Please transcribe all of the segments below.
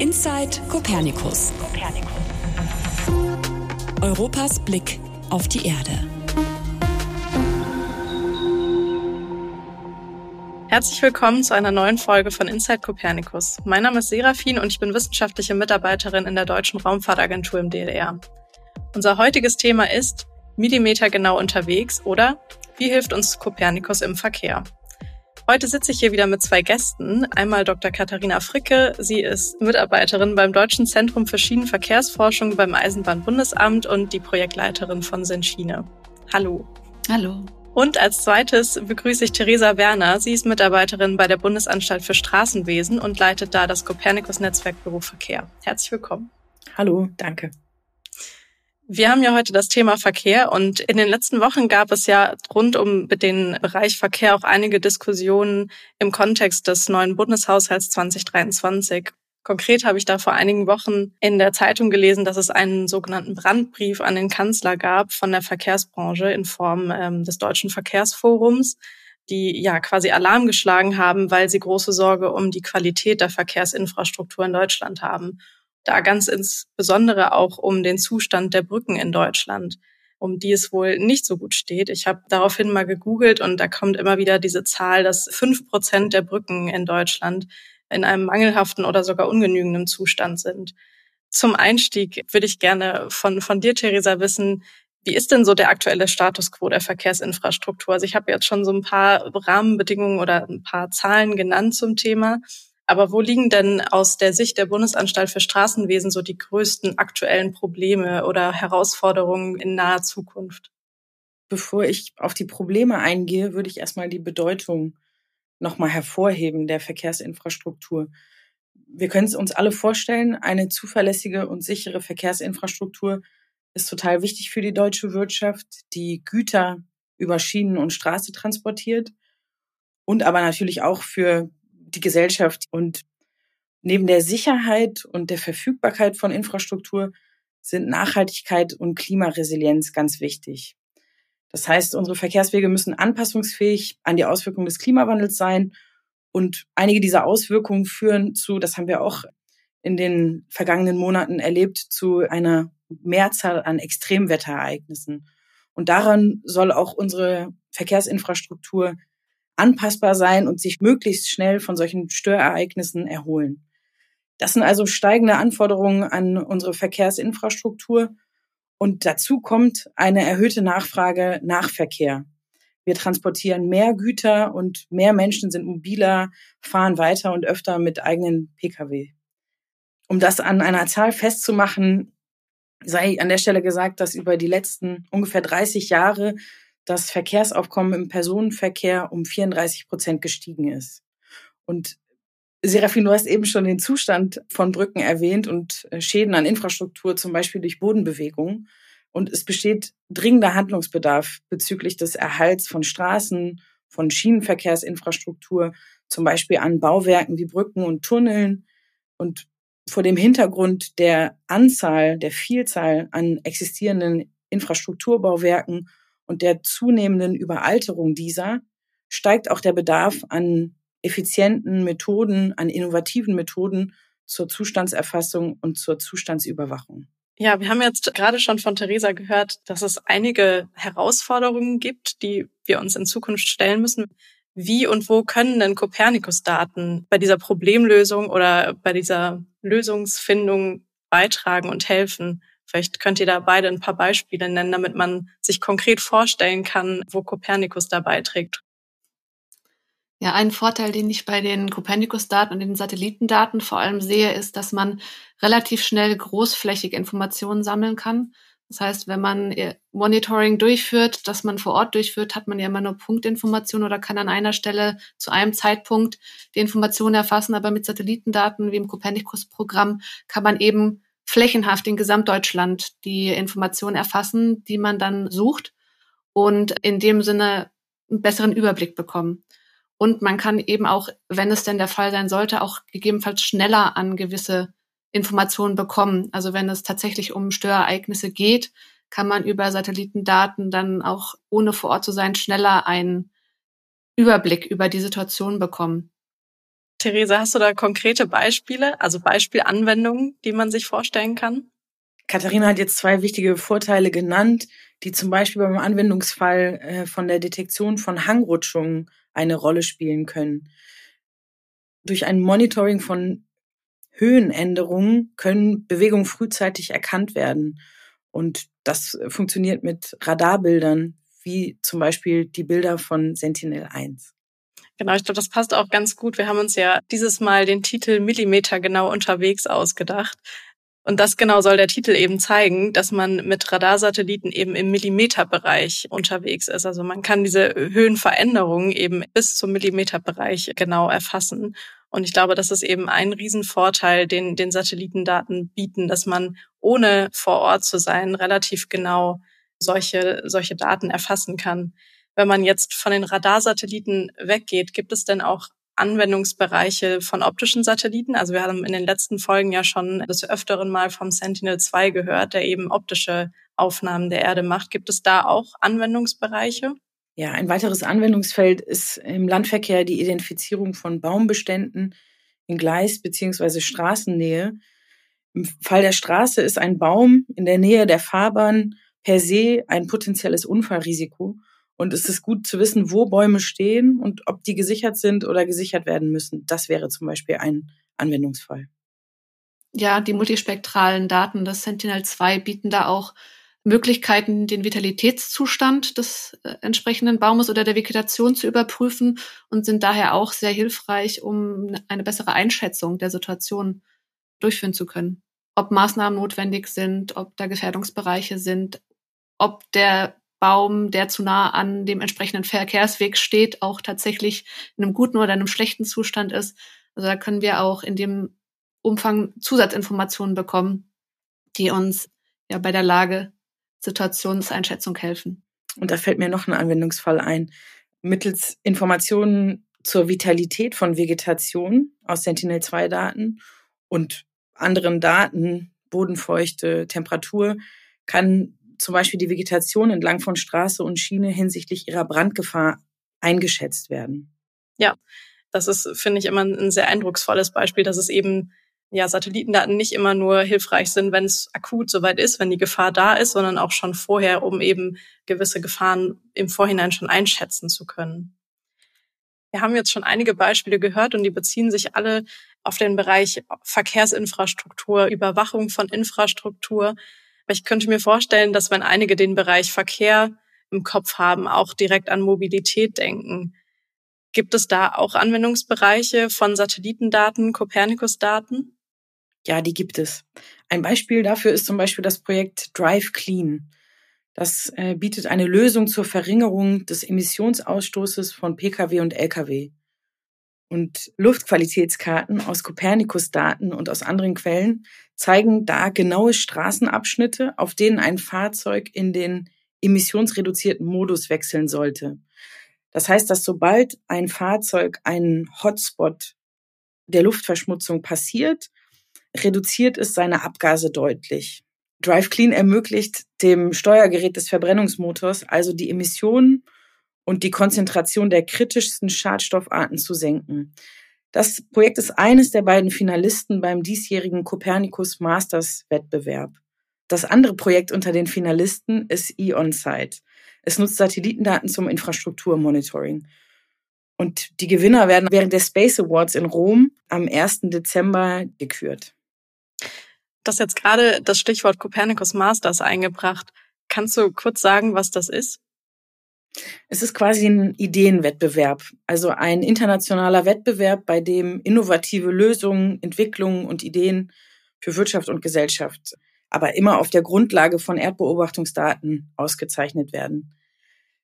Inside Copernicus. Europas Blick auf die Erde. Herzlich willkommen zu einer neuen Folge von Inside Copernicus. Mein Name ist Serafin und ich bin wissenschaftliche Mitarbeiterin in der Deutschen Raumfahrtagentur im DLR. Unser heutiges Thema ist Millimeter unterwegs oder wie hilft uns Copernicus im Verkehr? Heute sitze ich hier wieder mit zwei Gästen. Einmal Dr. Katharina Fricke. Sie ist Mitarbeiterin beim Deutschen Zentrum für Schienenverkehrsforschung beim Eisenbahnbundesamt und die Projektleiterin von Senschiene. Hallo. Hallo. Und als zweites begrüße ich Theresa Werner. Sie ist Mitarbeiterin bei der Bundesanstalt für Straßenwesen und leitet da das Copernicus Netzwerkbüro Verkehr. Herzlich willkommen. Hallo, danke. Wir haben ja heute das Thema Verkehr und in den letzten Wochen gab es ja rund um den Bereich Verkehr auch einige Diskussionen im Kontext des neuen Bundeshaushalts 2023. Konkret habe ich da vor einigen Wochen in der Zeitung gelesen, dass es einen sogenannten Brandbrief an den Kanzler gab von der Verkehrsbranche in Form ähm, des Deutschen Verkehrsforums, die ja quasi Alarm geschlagen haben, weil sie große Sorge um die Qualität der Verkehrsinfrastruktur in Deutschland haben da ganz insbesondere auch um den Zustand der Brücken in Deutschland, um die es wohl nicht so gut steht. Ich habe daraufhin mal gegoogelt und da kommt immer wieder diese Zahl, dass fünf Prozent der Brücken in Deutschland in einem mangelhaften oder sogar ungenügenden Zustand sind. Zum Einstieg würde ich gerne von, von dir, Theresa, wissen, wie ist denn so der aktuelle Status quo der Verkehrsinfrastruktur? Also ich habe jetzt schon so ein paar Rahmenbedingungen oder ein paar Zahlen genannt zum Thema. Aber wo liegen denn aus der Sicht der Bundesanstalt für Straßenwesen so die größten aktuellen Probleme oder Herausforderungen in naher Zukunft? Bevor ich auf die Probleme eingehe, würde ich erstmal die Bedeutung nochmal hervorheben der Verkehrsinfrastruktur. Wir können es uns alle vorstellen, eine zuverlässige und sichere Verkehrsinfrastruktur ist total wichtig für die deutsche Wirtschaft, die Güter über Schienen und Straße transportiert und aber natürlich auch für die Gesellschaft. Und neben der Sicherheit und der Verfügbarkeit von Infrastruktur sind Nachhaltigkeit und Klimaresilienz ganz wichtig. Das heißt, unsere Verkehrswege müssen anpassungsfähig an die Auswirkungen des Klimawandels sein. Und einige dieser Auswirkungen führen zu, das haben wir auch in den vergangenen Monaten erlebt, zu einer Mehrzahl an Extremwetterereignissen. Und daran soll auch unsere Verkehrsinfrastruktur anpassbar sein und sich möglichst schnell von solchen Störereignissen erholen. Das sind also steigende Anforderungen an unsere Verkehrsinfrastruktur. Und dazu kommt eine erhöhte Nachfrage nach Verkehr. Wir transportieren mehr Güter und mehr Menschen sind mobiler, fahren weiter und öfter mit eigenen Pkw. Um das an einer Zahl festzumachen, sei an der Stelle gesagt, dass über die letzten ungefähr 30 Jahre das Verkehrsaufkommen im Personenverkehr um 34 Prozent gestiegen ist. Und Serafin, du hast eben schon den Zustand von Brücken erwähnt und äh, Schäden an Infrastruktur, zum Beispiel durch Bodenbewegung. Und es besteht dringender Handlungsbedarf bezüglich des Erhalts von Straßen, von Schienenverkehrsinfrastruktur, zum Beispiel an Bauwerken wie Brücken und Tunneln. Und vor dem Hintergrund der Anzahl, der Vielzahl an existierenden Infrastrukturbauwerken und der zunehmenden Überalterung dieser steigt auch der Bedarf an effizienten Methoden, an innovativen Methoden zur Zustandserfassung und zur Zustandsüberwachung. Ja, wir haben jetzt gerade schon von Theresa gehört, dass es einige Herausforderungen gibt, die wir uns in Zukunft stellen müssen. Wie und wo können denn Kopernikus-Daten bei dieser Problemlösung oder bei dieser Lösungsfindung beitragen und helfen? Vielleicht könnt ihr da beide ein paar Beispiele nennen, damit man sich konkret vorstellen kann, wo Kopernikus da beiträgt. Ja, ein Vorteil, den ich bei den Kopernikus-Daten und den Satellitendaten vor allem sehe, ist, dass man relativ schnell großflächig Informationen sammeln kann. Das heißt, wenn man äh, Monitoring durchführt, das man vor Ort durchführt, hat man ja immer nur Punktinformationen oder kann an einer Stelle zu einem Zeitpunkt die Informationen erfassen. Aber mit Satellitendaten wie im Copernicus-Programm kann man eben flächenhaft in Gesamtdeutschland die Informationen erfassen, die man dann sucht und in dem Sinne einen besseren Überblick bekommen. Und man kann eben auch, wenn es denn der Fall sein sollte, auch gegebenenfalls schneller an gewisse Informationen bekommen. Also wenn es tatsächlich um Störereignisse geht, kann man über Satellitendaten dann auch, ohne vor Ort zu sein, schneller einen Überblick über die Situation bekommen. Theresa, hast du da konkrete Beispiele, also Beispielanwendungen, die man sich vorstellen kann? Katharina hat jetzt zwei wichtige Vorteile genannt, die zum Beispiel beim Anwendungsfall äh, von der Detektion von Hangrutschungen eine Rolle spielen können. Durch ein Monitoring von Höhenänderungen können Bewegungen frühzeitig erkannt werden. Und das funktioniert mit Radarbildern, wie zum Beispiel die Bilder von Sentinel-1. Genau, ich glaube, das passt auch ganz gut. Wir haben uns ja dieses Mal den Titel Millimeter genau unterwegs ausgedacht. Und das genau soll der Titel eben zeigen, dass man mit Radarsatelliten eben im Millimeterbereich unterwegs ist. Also man kann diese Höhenveränderungen eben bis zum Millimeterbereich genau erfassen. Und ich glaube, das ist eben ein Riesenvorteil, den, den Satellitendaten bieten, dass man ohne vor Ort zu sein relativ genau solche, solche Daten erfassen kann. Wenn man jetzt von den Radarsatelliten weggeht, gibt es denn auch Anwendungsbereiche von optischen Satelliten? Also wir haben in den letzten Folgen ja schon des Öfteren mal vom Sentinel-2 gehört, der eben optische Aufnahmen der Erde macht. Gibt es da auch Anwendungsbereiche? Ja, ein weiteres Anwendungsfeld ist im Landverkehr die Identifizierung von Baumbeständen in Gleis- bzw. Straßennähe. Im Fall der Straße ist ein Baum in der Nähe der Fahrbahn per se ein potenzielles Unfallrisiko. Und es ist gut zu wissen, wo Bäume stehen und ob die gesichert sind oder gesichert werden müssen. Das wäre zum Beispiel ein Anwendungsfall. Ja, die multispektralen Daten des Sentinel-2 bieten da auch Möglichkeiten, den Vitalitätszustand des äh, entsprechenden Baumes oder der Vegetation zu überprüfen und sind daher auch sehr hilfreich, um eine bessere Einschätzung der Situation durchführen zu können. Ob Maßnahmen notwendig sind, ob da Gefährdungsbereiche sind, ob der Baum, der zu nah an dem entsprechenden Verkehrsweg steht, auch tatsächlich in einem guten oder einem schlechten Zustand ist. Also da können wir auch in dem Umfang Zusatzinformationen bekommen, die uns ja bei der Lage Situationseinschätzung helfen. Und da fällt mir noch ein Anwendungsfall ein. Mittels Informationen zur Vitalität von Vegetation aus Sentinel-2-Daten und anderen Daten, Bodenfeuchte, Temperatur, kann zum Beispiel die Vegetation entlang von Straße und Schiene hinsichtlich ihrer Brandgefahr eingeschätzt werden. Ja, das ist, finde ich, immer ein sehr eindrucksvolles Beispiel, dass es eben ja, Satellitendaten nicht immer nur hilfreich sind, wenn es akut soweit ist, wenn die Gefahr da ist, sondern auch schon vorher, um eben gewisse Gefahren im Vorhinein schon einschätzen zu können. Wir haben jetzt schon einige Beispiele gehört und die beziehen sich alle auf den Bereich Verkehrsinfrastruktur, Überwachung von Infrastruktur. Ich könnte mir vorstellen, dass wenn einige den Bereich Verkehr im Kopf haben, auch direkt an Mobilität denken. Gibt es da auch Anwendungsbereiche von Satellitendaten, Copernicus-Daten? Ja, die gibt es. Ein Beispiel dafür ist zum Beispiel das Projekt Drive Clean. Das äh, bietet eine Lösung zur Verringerung des Emissionsausstoßes von Pkw und Lkw. Und Luftqualitätskarten aus Copernicus-Daten und aus anderen Quellen zeigen da genaue Straßenabschnitte, auf denen ein Fahrzeug in den emissionsreduzierten Modus wechseln sollte. Das heißt, dass sobald ein Fahrzeug einen Hotspot der Luftverschmutzung passiert, reduziert es seine Abgase deutlich. Drive Clean ermöglicht dem Steuergerät des Verbrennungsmotors also die Emissionen und die Konzentration der kritischsten Schadstoffarten zu senken. Das Projekt ist eines der beiden Finalisten beim diesjährigen Copernicus Masters Wettbewerb. Das andere Projekt unter den Finalisten ist eOnSite. Es nutzt Satellitendaten zum Infrastrukturmonitoring. Und die Gewinner werden während der Space Awards in Rom am 1. Dezember gekürt. Das jetzt gerade das Stichwort Copernicus Masters eingebracht. Kannst du kurz sagen, was das ist? Es ist quasi ein Ideenwettbewerb, also ein internationaler Wettbewerb, bei dem innovative Lösungen, Entwicklungen und Ideen für Wirtschaft und Gesellschaft, aber immer auf der Grundlage von Erdbeobachtungsdaten ausgezeichnet werden.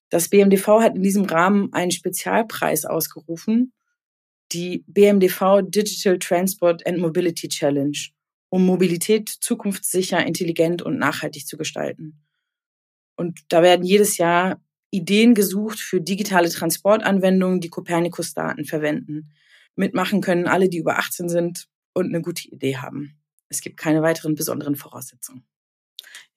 Das BMDV hat in diesem Rahmen einen Spezialpreis ausgerufen, die BMDV Digital Transport and Mobility Challenge um Mobilität zukunftssicher, intelligent und nachhaltig zu gestalten. Und da werden jedes Jahr Ideen gesucht für digitale Transportanwendungen, die Copernicus-Daten verwenden. Mitmachen können alle, die über 18 sind und eine gute Idee haben. Es gibt keine weiteren besonderen Voraussetzungen.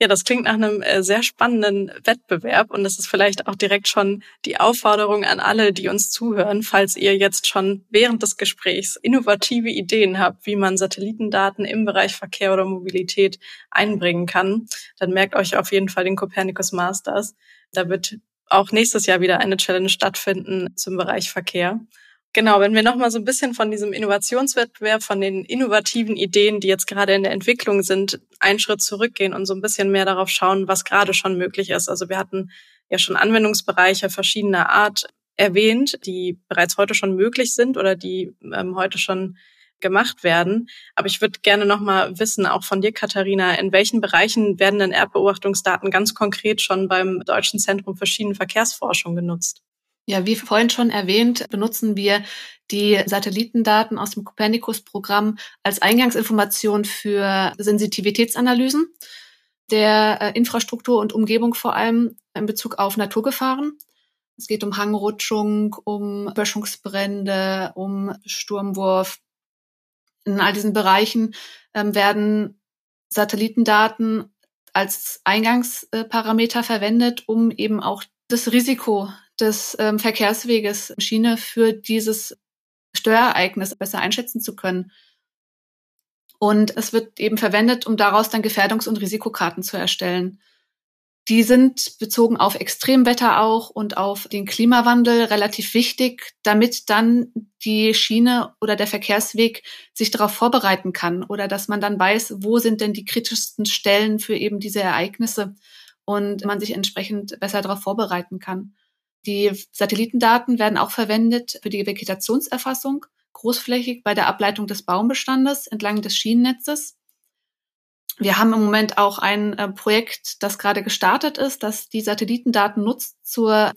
Ja, das klingt nach einem äh, sehr spannenden Wettbewerb und das ist vielleicht auch direkt schon die Aufforderung an alle, die uns zuhören, falls ihr jetzt schon während des Gesprächs innovative Ideen habt, wie man Satellitendaten im Bereich Verkehr oder Mobilität einbringen kann, dann merkt euch auf jeden Fall den Copernicus Masters. Da wird auch nächstes Jahr wieder eine Challenge stattfinden zum Bereich Verkehr. Genau, wenn wir nochmal so ein bisschen von diesem Innovationswettbewerb, von den innovativen Ideen, die jetzt gerade in der Entwicklung sind, einen Schritt zurückgehen und so ein bisschen mehr darauf schauen, was gerade schon möglich ist. Also wir hatten ja schon Anwendungsbereiche verschiedener Art erwähnt, die bereits heute schon möglich sind oder die ähm, heute schon gemacht werden. Aber ich würde gerne noch mal wissen, auch von dir, Katharina, in welchen Bereichen werden denn Erdbeobachtungsdaten ganz konkret schon beim Deutschen Zentrum für Schienenverkehrsforschung genutzt? Ja, wie vorhin schon erwähnt, benutzen wir die Satellitendaten aus dem Copernicus-Programm als Eingangsinformation für Sensitivitätsanalysen der äh, Infrastruktur und Umgebung vor allem in Bezug auf Naturgefahren. Es geht um Hangrutschung, um Böschungsbrände, um Sturmwurf. In all diesen Bereichen ähm, werden Satellitendaten als Eingangsparameter verwendet, um eben auch das Risiko des ähm, Verkehrsweges Schiene für dieses Störereignis besser einschätzen zu können. Und es wird eben verwendet, um daraus dann Gefährdungs- und Risikokarten zu erstellen. Die sind bezogen auf Extremwetter auch und auf den Klimawandel relativ wichtig, damit dann die Schiene oder der Verkehrsweg sich darauf vorbereiten kann oder dass man dann weiß, wo sind denn die kritischsten Stellen für eben diese Ereignisse und man sich entsprechend besser darauf vorbereiten kann. Die Satellitendaten werden auch verwendet für die Vegetationserfassung, großflächig bei der Ableitung des Baumbestandes entlang des Schienennetzes. Wir haben im Moment auch ein äh, Projekt, das gerade gestartet ist, das die Satellitendaten nutzt zur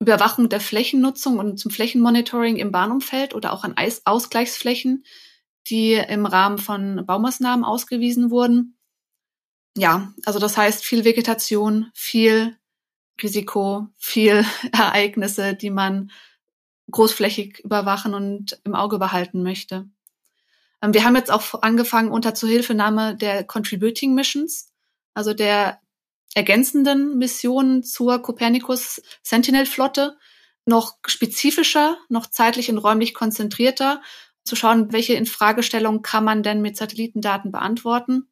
Überwachung der Flächennutzung und zum Flächenmonitoring im Bahnumfeld oder auch an Ausgleichsflächen, die im Rahmen von Baumaßnahmen ausgewiesen wurden ja, also das heißt viel Vegetation, viel Risiko, viel Ereignisse, die man großflächig überwachen und im Auge behalten möchte. Ähm, wir haben jetzt auch angefangen unter Zuhilfenahme der Contributing Missions, also der ergänzenden Missionen zur Copernicus Sentinel Flotte, noch spezifischer, noch zeitlich und räumlich konzentrierter zu schauen, welche Infragestellungen kann man denn mit Satellitendaten beantworten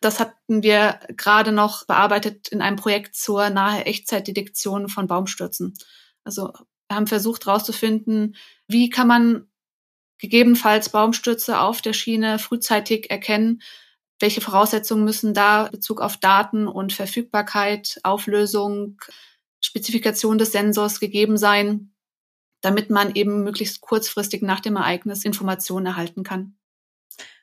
das hatten wir gerade noch bearbeitet in einem Projekt zur nahe Echtzeitdetektion von Baumstürzen. Also haben versucht herauszufinden, wie kann man gegebenenfalls Baumstürze auf der Schiene frühzeitig erkennen, welche Voraussetzungen müssen da Bezug auf Daten und Verfügbarkeit, Auflösung, Spezifikation des Sensors gegeben sein, damit man eben möglichst kurzfristig nach dem Ereignis Informationen erhalten kann.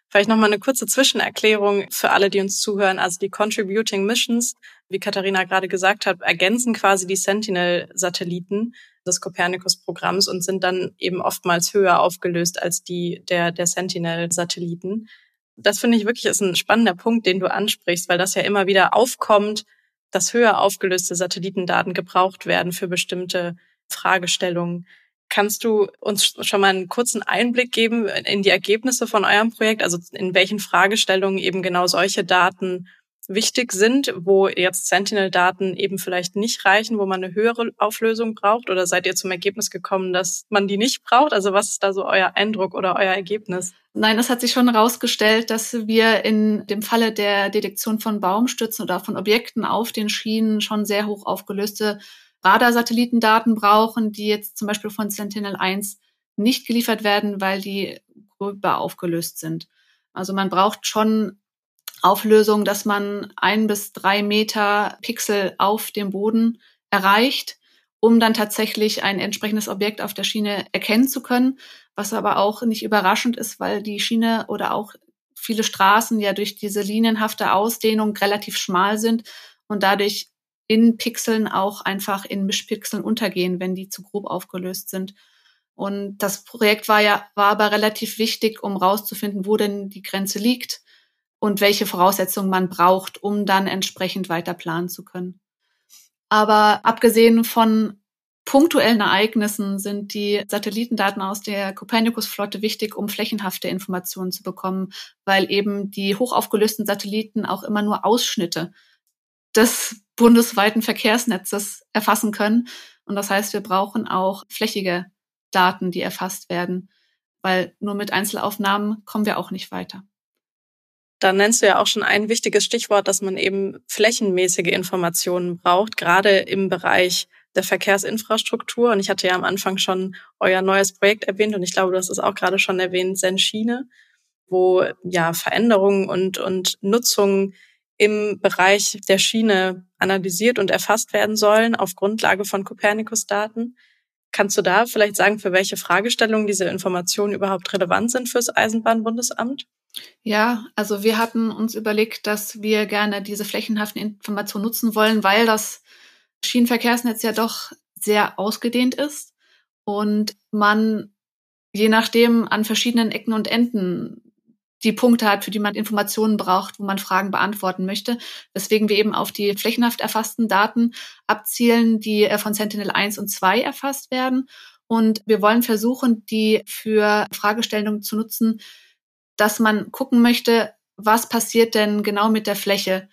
Vielleicht nochmal eine kurze Zwischenerklärung für alle, die uns zuhören. Also die Contributing Missions, wie Katharina gerade gesagt hat, ergänzen quasi die Sentinel-Satelliten des Copernicus-Programms und sind dann eben oftmals höher aufgelöst als die der, der Sentinel-Satelliten. Das finde ich wirklich ist ein spannender Punkt, den du ansprichst, weil das ja immer wieder aufkommt, dass höher aufgelöste Satellitendaten gebraucht werden für bestimmte Fragestellungen. Kannst du uns schon mal einen kurzen Einblick geben in die Ergebnisse von eurem Projekt? Also in welchen Fragestellungen eben genau solche Daten wichtig sind, wo jetzt Sentinel-Daten eben vielleicht nicht reichen, wo man eine höhere Auflösung braucht? Oder seid ihr zum Ergebnis gekommen, dass man die nicht braucht? Also was ist da so euer Eindruck oder euer Ergebnis? Nein, es hat sich schon herausgestellt, dass wir in dem Falle der Detektion von Baumstützen oder von Objekten auf den Schienen schon sehr hoch aufgelöste Radarsatellitendaten brauchen, die jetzt zum Beispiel von Sentinel-1 nicht geliefert werden, weil die gröber aufgelöst sind. Also man braucht schon Auflösung, dass man ein bis drei Meter Pixel auf dem Boden erreicht, um dann tatsächlich ein entsprechendes Objekt auf der Schiene erkennen zu können, was aber auch nicht überraschend ist, weil die Schiene oder auch viele Straßen ja durch diese linienhafte Ausdehnung relativ schmal sind und dadurch in Pixeln auch einfach in Mischpixeln untergehen, wenn die zu grob aufgelöst sind. Und das Projekt war ja, war aber relativ wichtig, um rauszufinden, wo denn die Grenze liegt und welche Voraussetzungen man braucht, um dann entsprechend weiter planen zu können. Aber abgesehen von punktuellen Ereignissen sind die Satellitendaten aus der Copernicus-Flotte wichtig, um flächenhafte Informationen zu bekommen, weil eben die hochaufgelösten Satelliten auch immer nur Ausschnitte des bundesweiten Verkehrsnetzes erfassen können. Und das heißt, wir brauchen auch flächige Daten, die erfasst werden, weil nur mit Einzelaufnahmen kommen wir auch nicht weiter. Da nennst du ja auch schon ein wichtiges Stichwort, dass man eben flächenmäßige Informationen braucht, gerade im Bereich der Verkehrsinfrastruktur. Und ich hatte ja am Anfang schon euer neues Projekt erwähnt und ich glaube, du hast es auch gerade schon erwähnt, Senschiene, wo ja Veränderungen und, und Nutzungen im Bereich der Schiene analysiert und erfasst werden sollen auf Grundlage von Copernicus-Daten. Kannst du da vielleicht sagen, für welche Fragestellungen diese Informationen überhaupt relevant sind fürs Eisenbahnbundesamt? Ja, also wir hatten uns überlegt, dass wir gerne diese flächenhaften Informationen nutzen wollen, weil das Schienenverkehrsnetz ja doch sehr ausgedehnt ist und man je nachdem an verschiedenen Ecken und Enden die Punkte hat, für die man Informationen braucht, wo man Fragen beantworten möchte. Weswegen wir eben auf die flächenhaft erfassten Daten abzielen, die äh, von Sentinel 1 und 2 erfasst werden. Und wir wollen versuchen, die für Fragestellungen zu nutzen, dass man gucken möchte, was passiert denn genau mit der Fläche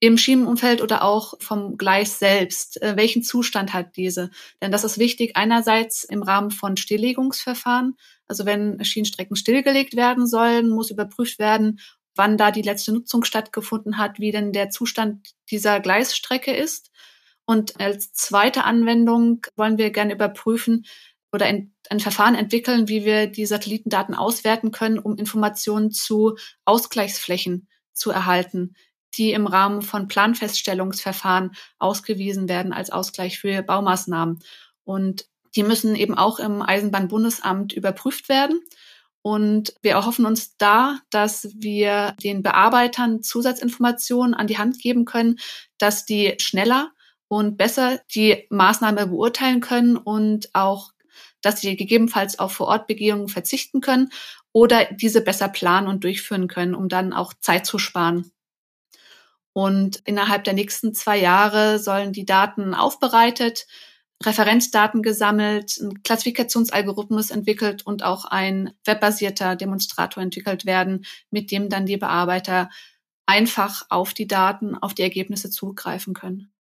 im Schienenumfeld oder auch vom Gleis selbst. Äh, welchen Zustand hat diese? Denn das ist wichtig einerseits im Rahmen von Stilllegungsverfahren. Also wenn Schienenstrecken stillgelegt werden sollen, muss überprüft werden, wann da die letzte Nutzung stattgefunden hat, wie denn der Zustand dieser Gleisstrecke ist. Und als zweite Anwendung wollen wir gerne überprüfen oder ein, ein Verfahren entwickeln, wie wir die Satellitendaten auswerten können, um Informationen zu Ausgleichsflächen zu erhalten die im Rahmen von Planfeststellungsverfahren ausgewiesen werden als Ausgleich für Baumaßnahmen. Und die müssen eben auch im Eisenbahnbundesamt überprüft werden. Und wir erhoffen uns da, dass wir den Bearbeitern Zusatzinformationen an die Hand geben können, dass die schneller und besser die Maßnahme beurteilen können und auch, dass sie gegebenenfalls auf Vorortbegehungen verzichten können oder diese besser planen und durchführen können, um dann auch Zeit zu sparen. Und innerhalb der nächsten zwei Jahre sollen die Daten aufbereitet, Referenzdaten gesammelt, ein Klassifikationsalgorithmus entwickelt und auch ein webbasierter Demonstrator entwickelt werden, mit dem dann die Bearbeiter einfach auf die Daten, auf die Ergebnisse zugreifen können.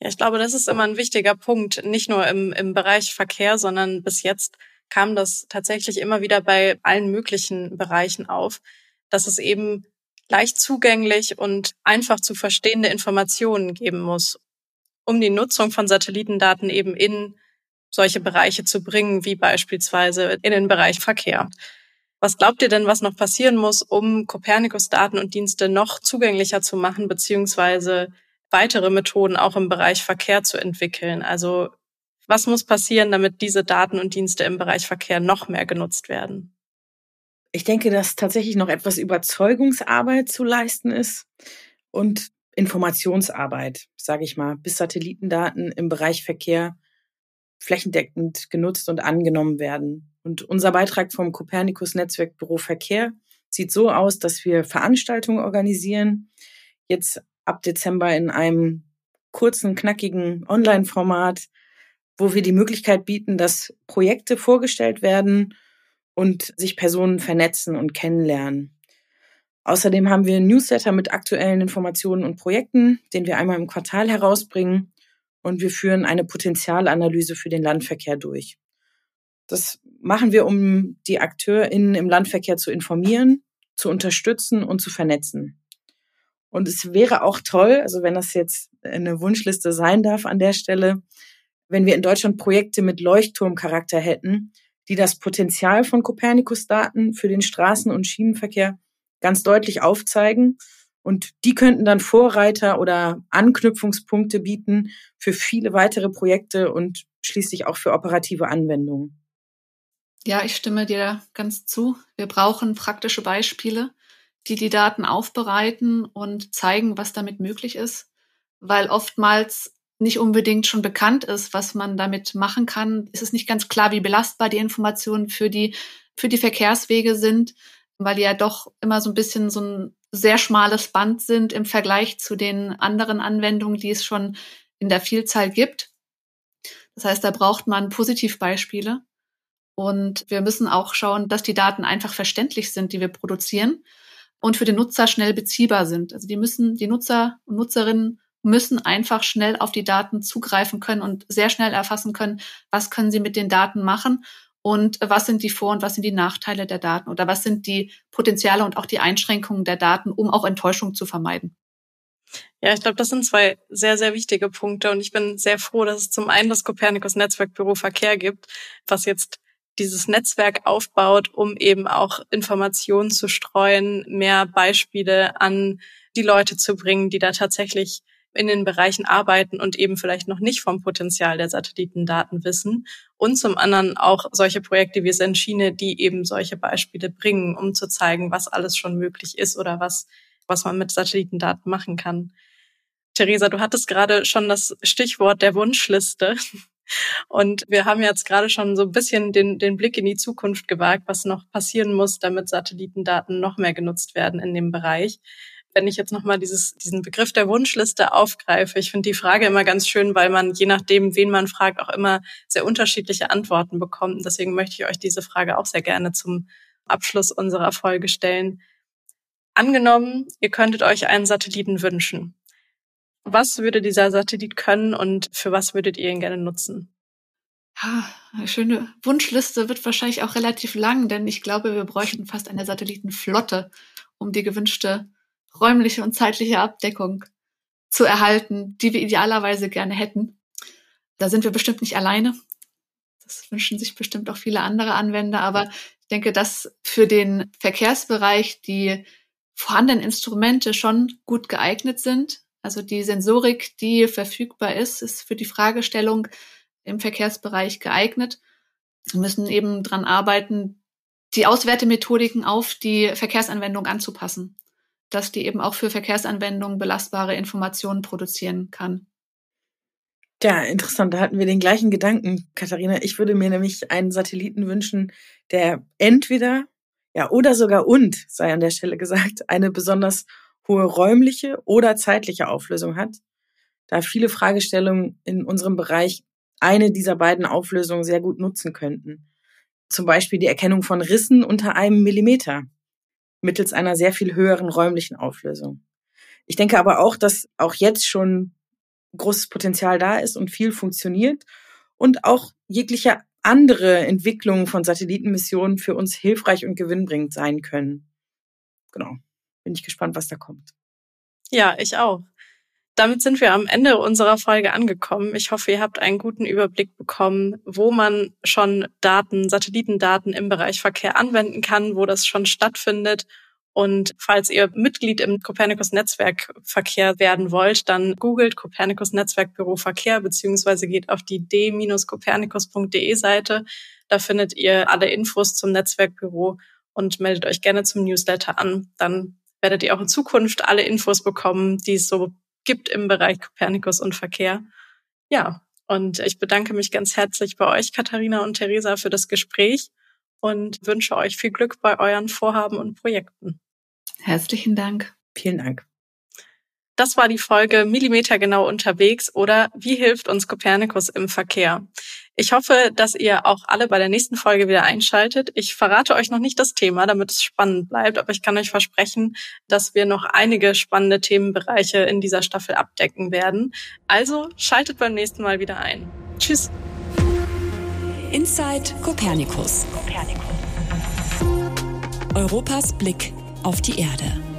Ja, ich glaube, das ist immer ein wichtiger Punkt, nicht nur im, im Bereich Verkehr, sondern bis jetzt kam das tatsächlich immer wieder bei allen möglichen Bereichen auf, dass es eben leicht zugänglich und einfach zu verstehende Informationen geben muss, um die Nutzung von Satellitendaten eben in solche Bereiche zu bringen, wie beispielsweise in den Bereich Verkehr. Was glaubt ihr denn, was noch passieren muss, um Copernicus-Daten und Dienste noch zugänglicher zu machen, beziehungsweise weitere Methoden auch im Bereich Verkehr zu entwickeln? Also was muss passieren, damit diese Daten und Dienste im Bereich Verkehr noch mehr genutzt werden? Ich denke, dass tatsächlich noch etwas Überzeugungsarbeit zu leisten ist und Informationsarbeit, sage ich mal, bis Satellitendaten im Bereich Verkehr flächendeckend genutzt und angenommen werden. Und unser Beitrag vom Copernicus Netzwerk Büro Verkehr sieht so aus, dass wir Veranstaltungen organisieren, jetzt ab Dezember in einem kurzen, knackigen Online-Format, wo wir die Möglichkeit bieten, dass Projekte vorgestellt werden und sich Personen vernetzen und kennenlernen. Außerdem haben wir ein Newsletter mit aktuellen Informationen und Projekten, den wir einmal im Quartal herausbringen und wir führen eine Potenzialanalyse für den Landverkehr durch. Das machen wir, um die AkteurInnen im Landverkehr zu informieren, zu unterstützen und zu vernetzen. Und es wäre auch toll, also wenn das jetzt eine Wunschliste sein darf an der Stelle, wenn wir in Deutschland Projekte mit Leuchtturmcharakter hätten, die das Potenzial von Copernicus-Daten für den Straßen- und Schienenverkehr ganz deutlich aufzeigen. Und die könnten dann Vorreiter oder Anknüpfungspunkte bieten für viele weitere Projekte und schließlich auch für operative Anwendungen. Ja, ich stimme dir ganz zu. Wir brauchen praktische Beispiele, die die Daten aufbereiten und zeigen, was damit möglich ist, weil oftmals nicht unbedingt schon bekannt ist, was man damit machen kann. Es ist nicht ganz klar, wie belastbar die Informationen für die, für die Verkehrswege sind, weil die ja doch immer so ein bisschen so ein sehr schmales Band sind im Vergleich zu den anderen Anwendungen, die es schon in der Vielzahl gibt. Das heißt, da braucht man Positivbeispiele. Und wir müssen auch schauen, dass die Daten einfach verständlich sind, die wir produzieren und für den Nutzer schnell beziehbar sind. Also die müssen, die Nutzer und Nutzerinnen müssen einfach schnell auf die Daten zugreifen können und sehr schnell erfassen können, was können sie mit den Daten machen und was sind die Vor- und was sind die Nachteile der Daten oder was sind die Potenziale und auch die Einschränkungen der Daten, um auch Enttäuschung zu vermeiden. Ja, ich glaube, das sind zwei sehr, sehr wichtige Punkte und ich bin sehr froh, dass es zum einen das Copernicus Netzwerkbüro Verkehr gibt, was jetzt dieses Netzwerk aufbaut, um eben auch Informationen zu streuen, mehr Beispiele an die Leute zu bringen, die da tatsächlich in den Bereichen arbeiten und eben vielleicht noch nicht vom Potenzial der Satellitendaten wissen. Und zum anderen auch solche Projekte wie Senschiene, die eben solche Beispiele bringen, um zu zeigen, was alles schon möglich ist oder was, was man mit Satellitendaten machen kann. Theresa, du hattest gerade schon das Stichwort der Wunschliste. Und wir haben jetzt gerade schon so ein bisschen den, den Blick in die Zukunft gewagt, was noch passieren muss, damit Satellitendaten noch mehr genutzt werden in dem Bereich wenn ich jetzt nochmal dieses, diesen Begriff der Wunschliste aufgreife, ich finde die Frage immer ganz schön, weil man je nachdem, wen man fragt, auch immer sehr unterschiedliche Antworten bekommt. Deswegen möchte ich euch diese Frage auch sehr gerne zum Abschluss unserer Folge stellen. Angenommen, ihr könntet euch einen Satelliten wünschen. Was würde dieser Satellit können und für was würdet ihr ihn gerne nutzen? eine schöne Wunschliste wird wahrscheinlich auch relativ lang, denn ich glaube, wir bräuchten fast eine Satellitenflotte, um die gewünschte räumliche und zeitliche Abdeckung zu erhalten, die wir idealerweise gerne hätten. Da sind wir bestimmt nicht alleine. Das wünschen sich bestimmt auch viele andere Anwender, aber ich denke, dass für den Verkehrsbereich die vorhandenen Instrumente schon gut geeignet sind. Also die Sensorik, die verfügbar ist, ist für die Fragestellung im Verkehrsbereich geeignet. Wir müssen eben dran arbeiten, die Auswertemethodiken auf die Verkehrsanwendung anzupassen dass die eben auch für Verkehrsanwendungen belastbare Informationen produzieren kann. Ja, interessant. Da hatten wir den gleichen Gedanken, Katharina. Ich würde mir nämlich einen Satelliten wünschen, der entweder, ja, oder sogar und, sei an der Stelle gesagt, eine besonders hohe räumliche oder zeitliche Auflösung hat, da viele Fragestellungen in unserem Bereich eine dieser beiden Auflösungen sehr gut nutzen könnten. Zum Beispiel die Erkennung von Rissen unter einem Millimeter mittels einer sehr viel höheren räumlichen Auflösung. Ich denke aber auch, dass auch jetzt schon großes Potenzial da ist und viel funktioniert und auch jegliche andere Entwicklungen von Satellitenmissionen für uns hilfreich und gewinnbringend sein können. Genau. Bin ich gespannt, was da kommt. Ja, ich auch. Damit sind wir am Ende unserer Folge angekommen. Ich hoffe, ihr habt einen guten Überblick bekommen, wo man schon Daten, Satellitendaten im Bereich Verkehr anwenden kann, wo das schon stattfindet. Und falls ihr Mitglied im Copernicus Netzwerk Verkehr werden wollt, dann googelt Copernicus Netzwerkbüro Verkehr beziehungsweise geht auf die d-copernicus.de Seite. Da findet ihr alle Infos zum Netzwerkbüro und meldet euch gerne zum Newsletter an. Dann werdet ihr auch in Zukunft alle Infos bekommen, die es so gibt im Bereich Kopernikus und Verkehr. Ja, und ich bedanke mich ganz herzlich bei euch, Katharina und Theresa, für das Gespräch und wünsche euch viel Glück bei euren Vorhaben und Projekten. Herzlichen Dank. Vielen Dank. Das war die Folge Millimetergenau unterwegs oder Wie hilft uns Kopernikus im Verkehr? Ich hoffe, dass ihr auch alle bei der nächsten Folge wieder einschaltet. Ich verrate euch noch nicht das Thema, damit es spannend bleibt, aber ich kann euch versprechen, dass wir noch einige spannende Themenbereiche in dieser Staffel abdecken werden. Also schaltet beim nächsten Mal wieder ein. Tschüss. Inside Copernicus. Europas Blick auf die Erde.